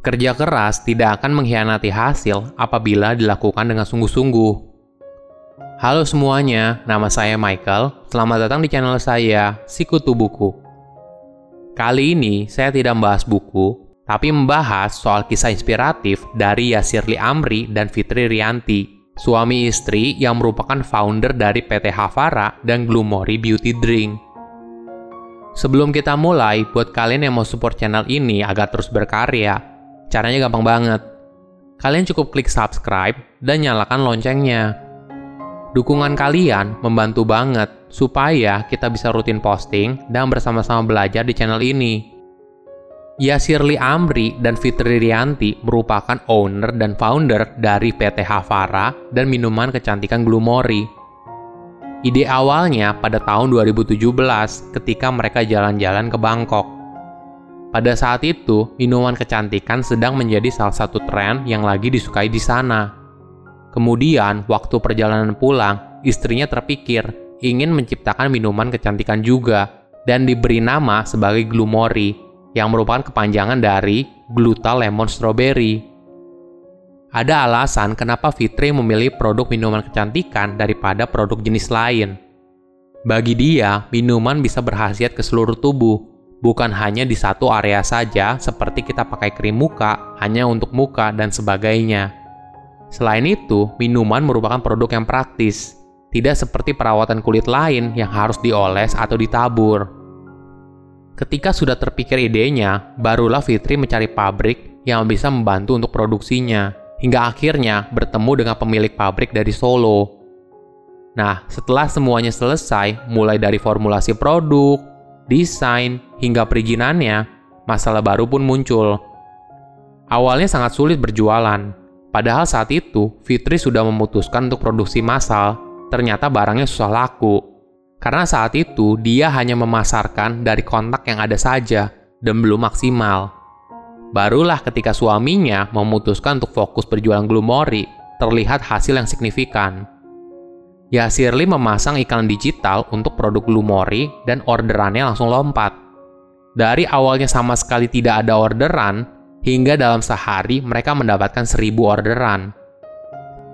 Kerja keras tidak akan mengkhianati hasil apabila dilakukan dengan sungguh-sungguh. Halo semuanya, nama saya Michael. Selamat datang di channel saya, Sikutu Buku. Kali ini saya tidak membahas buku, tapi membahas soal kisah inspiratif dari Yasirli Amri dan Fitri Rianti, suami istri yang merupakan founder dari PT Havara dan Glumori Beauty Drink. Sebelum kita mulai, buat kalian yang mau support channel ini agar terus berkarya, Caranya gampang banget. Kalian cukup klik subscribe dan nyalakan loncengnya. Dukungan kalian membantu banget supaya kita bisa rutin posting dan bersama-sama belajar di channel ini. Yasirli Amri dan Fitri Rianti merupakan owner dan founder dari PT Havara dan minuman kecantikan Glumori. Ide awalnya pada tahun 2017 ketika mereka jalan-jalan ke Bangkok. Pada saat itu, minuman kecantikan sedang menjadi salah satu tren yang lagi disukai di sana. Kemudian, waktu perjalanan pulang, istrinya terpikir ingin menciptakan minuman kecantikan juga dan diberi nama sebagai Glumori, yang merupakan kepanjangan dari Gluta Lemon Strawberry. Ada alasan kenapa Fitri memilih produk minuman kecantikan daripada produk jenis lain. Bagi dia, minuman bisa berhasiat ke seluruh tubuh, bukan hanya di satu area saja seperti kita pakai krim muka hanya untuk muka dan sebagainya. Selain itu, minuman merupakan produk yang praktis, tidak seperti perawatan kulit lain yang harus dioles atau ditabur. Ketika sudah terpikir idenya, barulah Fitri mencari pabrik yang bisa membantu untuk produksinya, hingga akhirnya bertemu dengan pemilik pabrik dari Solo. Nah, setelah semuanya selesai, mulai dari formulasi produk, desain, hingga perizinannya, masalah baru pun muncul. Awalnya sangat sulit berjualan, padahal saat itu Fitri sudah memutuskan untuk produksi massal, ternyata barangnya susah laku. Karena saat itu dia hanya memasarkan dari kontak yang ada saja dan belum maksimal. Barulah ketika suaminya memutuskan untuk fokus berjualan Glumori, terlihat hasil yang signifikan. Ya Shirley memasang iklan digital untuk produk Lumori dan orderannya langsung lompat. Dari awalnya sama sekali tidak ada orderan, hingga dalam sehari mereka mendapatkan seribu orderan.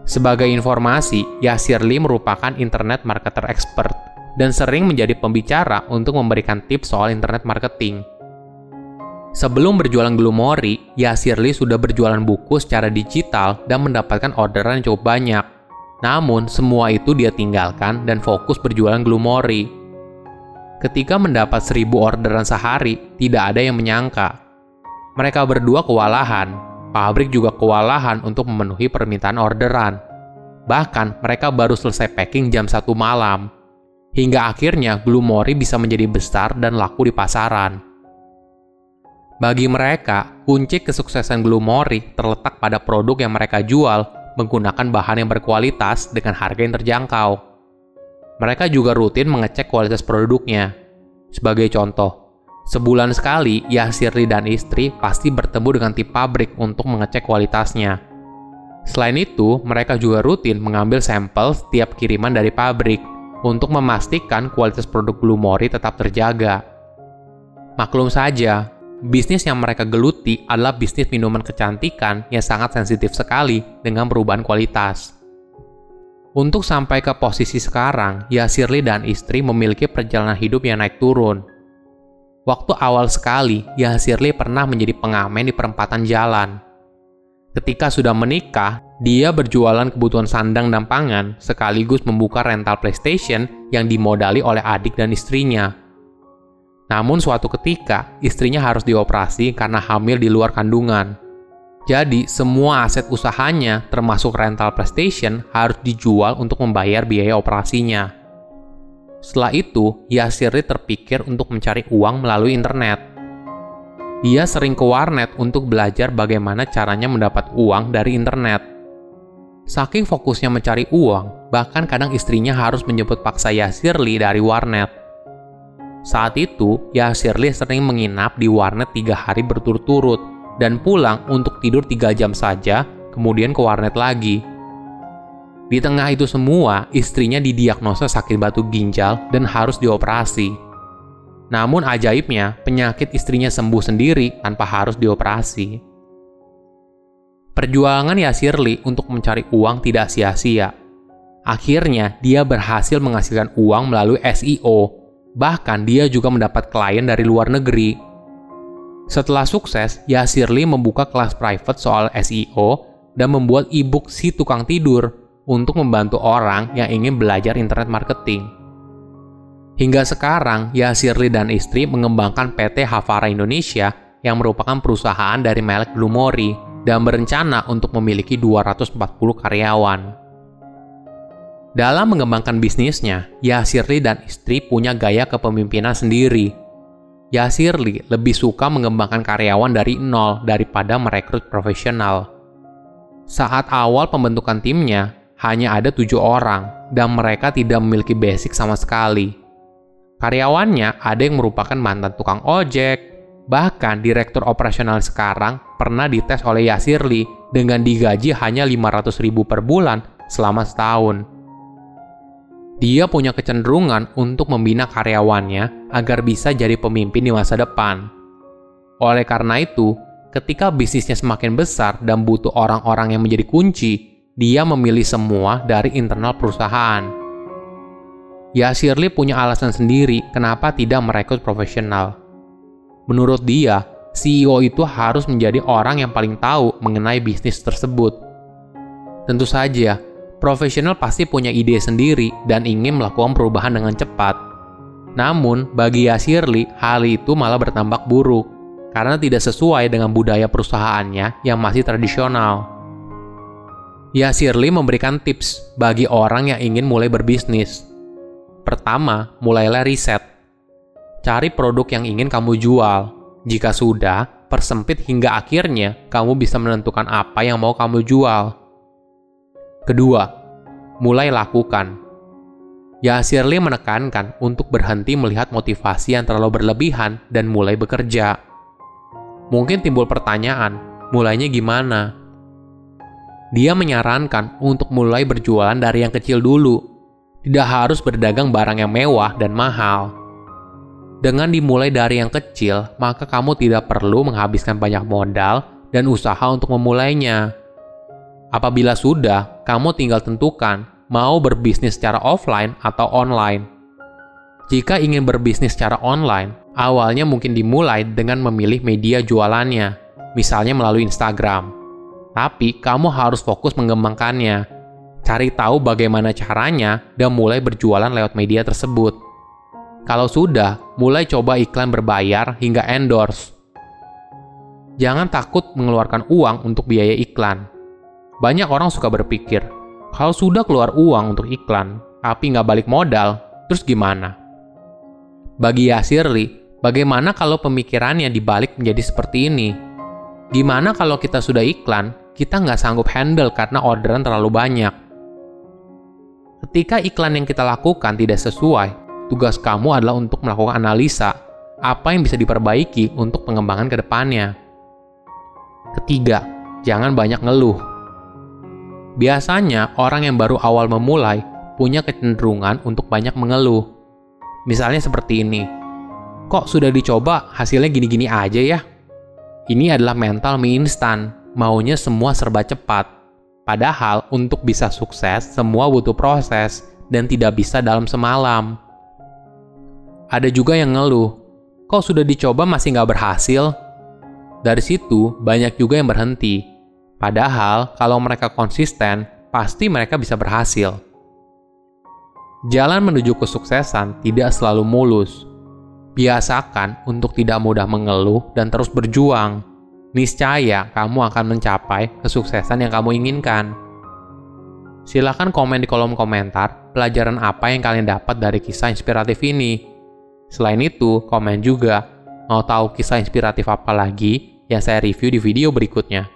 Sebagai informasi, Yasir Lee merupakan internet marketer expert dan sering menjadi pembicara untuk memberikan tips soal internet marketing. Sebelum berjualan Glumori, Yasir Lee sudah berjualan buku secara digital dan mendapatkan orderan yang cukup banyak. Namun, semua itu dia tinggalkan dan fokus berjualan glumori. Ketika mendapat seribu orderan sehari, tidak ada yang menyangka. Mereka berdua kewalahan, pabrik juga kewalahan untuk memenuhi permintaan orderan. Bahkan, mereka baru selesai packing jam satu malam. Hingga akhirnya glumori bisa menjadi besar dan laku di pasaran. Bagi mereka, kunci kesuksesan glumori terletak pada produk yang mereka jual menggunakan bahan yang berkualitas dengan harga yang terjangkau. Mereka juga rutin mengecek kualitas produknya. Sebagai contoh, sebulan sekali Yasirli dan istri pasti bertemu dengan tim pabrik untuk mengecek kualitasnya. Selain itu, mereka juga rutin mengambil sampel setiap kiriman dari pabrik untuk memastikan kualitas produk Blue Mori tetap terjaga. Maklum saja, Bisnis yang mereka geluti adalah bisnis minuman kecantikan yang sangat sensitif sekali dengan perubahan kualitas. Untuk sampai ke posisi sekarang, ya Shirley dan istri memiliki perjalanan hidup yang naik turun. Waktu awal sekali, ya Shirley pernah menjadi pengamen di perempatan jalan. Ketika sudah menikah, dia berjualan kebutuhan sandang dan pangan sekaligus membuka rental PlayStation yang dimodali oleh adik dan istrinya. Namun suatu ketika, istrinya harus dioperasi karena hamil di luar kandungan. Jadi, semua aset usahanya, termasuk rental PlayStation, harus dijual untuk membayar biaya operasinya. Setelah itu, Yasiri terpikir untuk mencari uang melalui internet. Dia sering ke warnet untuk belajar bagaimana caranya mendapat uang dari internet. Saking fokusnya mencari uang, bahkan kadang istrinya harus menjemput paksa Yasirli dari warnet. Saat itu, ya Shirley sering menginap di warnet tiga hari berturut-turut dan pulang untuk tidur tiga jam saja, kemudian ke warnet lagi. Di tengah itu semua, istrinya didiagnosa sakit batu ginjal dan harus dioperasi. Namun ajaibnya, penyakit istrinya sembuh sendiri tanpa harus dioperasi. Perjuangan Yasirli untuk mencari uang tidak sia-sia. Akhirnya, dia berhasil menghasilkan uang melalui SEO. Bahkan, dia juga mendapat klien dari luar negeri. Setelah sukses, Yasirli membuka kelas private soal SEO dan membuat e-book Si Tukang Tidur untuk membantu orang yang ingin belajar internet marketing. Hingga sekarang, Yasirli dan istri mengembangkan PT Havara Indonesia yang merupakan perusahaan dari Melek Blumori dan berencana untuk memiliki 240 karyawan. Dalam mengembangkan bisnisnya, Yasirli dan istri punya gaya kepemimpinan sendiri. Yasirli lebih suka mengembangkan karyawan dari nol daripada merekrut profesional. Saat awal pembentukan timnya, hanya ada tujuh orang dan mereka tidak memiliki basic sama sekali. Karyawannya ada yang merupakan mantan tukang ojek, Bahkan direktur operasional sekarang pernah dites oleh Yasirli dengan digaji hanya 500 ribu per bulan selama setahun. Dia punya kecenderungan untuk membina karyawannya agar bisa jadi pemimpin di masa depan. Oleh karena itu, ketika bisnisnya semakin besar dan butuh orang-orang yang menjadi kunci, dia memilih semua dari internal perusahaan. Yasirli punya alasan sendiri kenapa tidak merekrut profesional Menurut dia, CEO itu harus menjadi orang yang paling tahu mengenai bisnis tersebut. Tentu saja, profesional pasti punya ide sendiri dan ingin melakukan perubahan dengan cepat. Namun, bagi Yasirli, hal itu malah bertambah buruk karena tidak sesuai dengan budaya perusahaannya yang masih tradisional. Yasirli memberikan tips bagi orang yang ingin mulai berbisnis. Pertama, mulailah riset Cari produk yang ingin kamu jual. Jika sudah, persempit hingga akhirnya kamu bisa menentukan apa yang mau kamu jual. Kedua, mulai lakukan. Yasirli menekankan untuk berhenti melihat motivasi yang terlalu berlebihan dan mulai bekerja. Mungkin timbul pertanyaan, mulainya gimana? Dia menyarankan untuk mulai berjualan dari yang kecil dulu. Tidak harus berdagang barang yang mewah dan mahal dengan dimulai dari yang kecil, maka kamu tidak perlu menghabiskan banyak modal dan usaha untuk memulainya. Apabila sudah, kamu tinggal tentukan mau berbisnis secara offline atau online. Jika ingin berbisnis secara online, awalnya mungkin dimulai dengan memilih media jualannya, misalnya melalui Instagram. Tapi kamu harus fokus mengembangkannya. Cari tahu bagaimana caranya dan mulai berjualan lewat media tersebut. Kalau sudah, mulai coba iklan berbayar hingga endorse. Jangan takut mengeluarkan uang untuk biaya iklan. Banyak orang suka berpikir, kalau sudah keluar uang untuk iklan, tapi nggak balik modal, terus gimana? Bagi Yasirli, bagaimana kalau pemikirannya dibalik menjadi seperti ini? Gimana kalau kita sudah iklan, kita nggak sanggup handle karena orderan terlalu banyak? Ketika iklan yang kita lakukan tidak sesuai, Tugas kamu adalah untuk melakukan analisa apa yang bisa diperbaiki untuk pengembangan ke depannya. Ketiga, jangan banyak ngeluh. Biasanya, orang yang baru awal memulai punya kecenderungan untuk banyak mengeluh. Misalnya seperti ini, kok sudah dicoba hasilnya gini-gini aja ya? Ini adalah mental mie instan, maunya semua serba cepat. Padahal untuk bisa sukses, semua butuh proses dan tidak bisa dalam semalam. Ada juga yang ngeluh, kok sudah dicoba masih nggak berhasil? Dari situ, banyak juga yang berhenti. Padahal, kalau mereka konsisten, pasti mereka bisa berhasil. Jalan menuju kesuksesan tidak selalu mulus. Biasakan untuk tidak mudah mengeluh dan terus berjuang. Niscaya kamu akan mencapai kesuksesan yang kamu inginkan. Silahkan komen di kolom komentar pelajaran apa yang kalian dapat dari kisah inspiratif ini. Selain itu, komen juga mau tahu kisah inspiratif apa lagi yang saya review di video berikutnya.